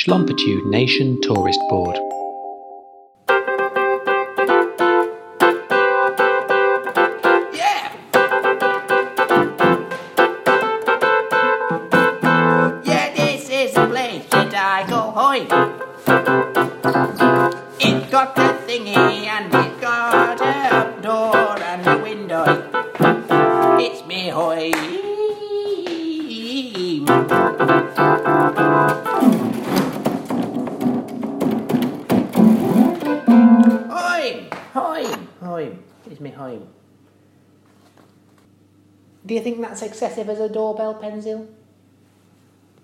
Schlompitude Nation Tourist Board. Yeah! Yeah, this is the place that I go hoy. It got a thingy and it got a door and a window. It's me. Hoy! Hoy! is It's me hoy. Do you think that's excessive as a doorbell, Penzil?